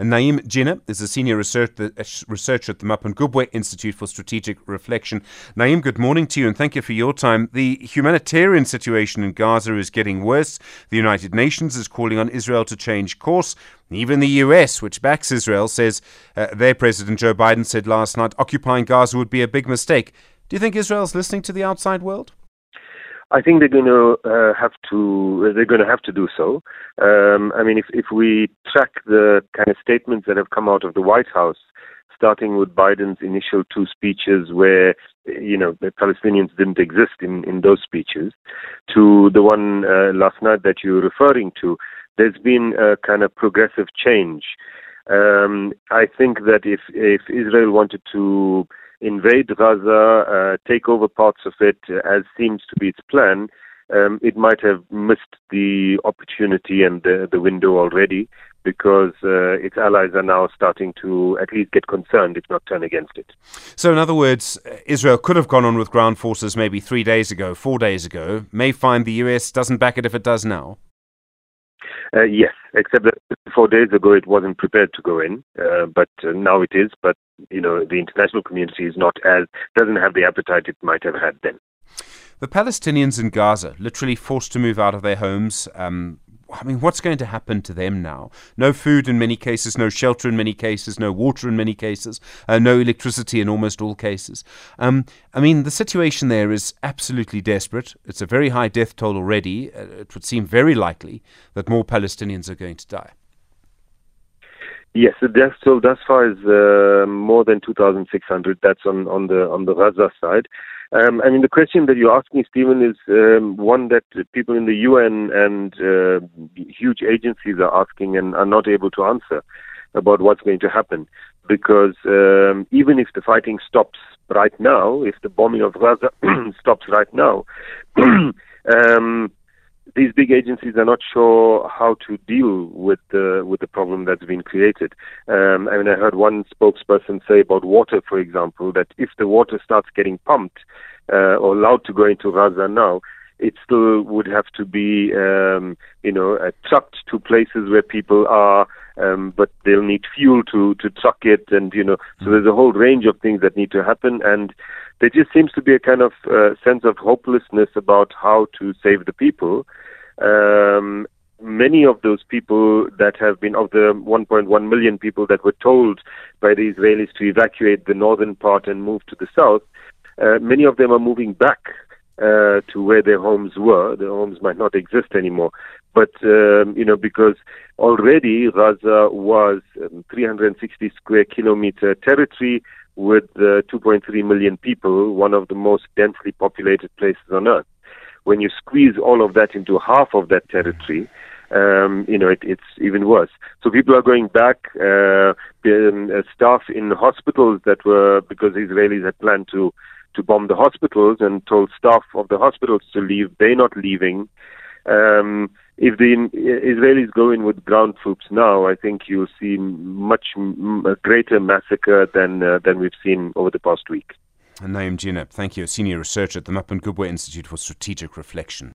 Naeem Jeenah is a senior research, researcher at the Mapungubwe Institute for Strategic Reflection. Naeem, good morning to you and thank you for your time. The humanitarian situation in Gaza is getting worse. The United Nations is calling on Israel to change course. Even the US, which backs Israel, says uh, their President Joe Biden said last night occupying Gaza would be a big mistake. Do you think Israel's listening to the outside world? I think they're going to uh, have to. They're going to have to do so. Um, I mean, if if we track the kind of statements that have come out of the White House, starting with Biden's initial two speeches, where you know the Palestinians didn't exist in in those speeches, to the one uh, last night that you're referring to, there's been a kind of progressive change. Um, I think that if if Israel wanted to invade Gaza, uh, take over parts of it, as seems to be its plan, um, it might have missed the opportunity and the, the window already because uh, its allies are now starting to at least get concerned, if not turn against it. So, in other words, Israel could have gone on with ground forces maybe three days ago, four days ago, may find the US doesn't back it if it does now. Uh, yes, except that four days ago it wasn't prepared to go in, uh, but uh, now it is. But you know, the international community is not as doesn't have the appetite it might have had then. The Palestinians in Gaza, literally forced to move out of their homes, um, I mean, what's going to happen to them now? No food in many cases, no shelter in many cases, no water in many cases, uh, no electricity in almost all cases. Um, I mean, the situation there is absolutely desperate. It's a very high death toll already. Uh, it would seem very likely that more Palestinians are going to die. Yes, the death toll thus far is uh, more than 2,600. That's on, on the on the Gaza side. Um, I mean, the question that you're asking, Stephen, is um, one that people in the UN and uh, huge agencies are asking and are not able to answer about what's going to happen. Because um, even if the fighting stops right now, if the bombing of Gaza stops right now, um, these big agencies are not sure how to deal with the with the problem that's been created. Um, I mean, I heard one spokesperson say about water, for example, that if the water starts getting pumped uh, or allowed to go into Gaza now, it still would have to be, um, you know, uh, trucked to places where people are, um, but they'll need fuel to to truck it, and you know, so there's a whole range of things that need to happen, and there just seems to be a kind of uh, sense of hopelessness about how to save the people. Um, many of those people that have been of the 1.1 million people that were told by the Israelis to evacuate the northern part and move to the south, uh, many of them are moving back uh, to where their homes were. Their homes might not exist anymore. But, um, you know, because already Gaza was um, 360 square kilometer territory with uh, 2.3 million people, one of the most densely populated places on earth. When you squeeze all of that into half of that territory, um, you know, it, it's even worse. So people are going back. Uh, uh, staff in hospitals that were because Israelis had planned to to bomb the hospitals and told staff of the hospitals to leave. They're not leaving. Um, if the Israelis go in with ground troops now, I think you'll see much greater massacre than uh, than we've seen over the past week. Naeem Jeenah, thank you, senior researcher at the Map and Mapungubwe Institute for Strategic Reflection.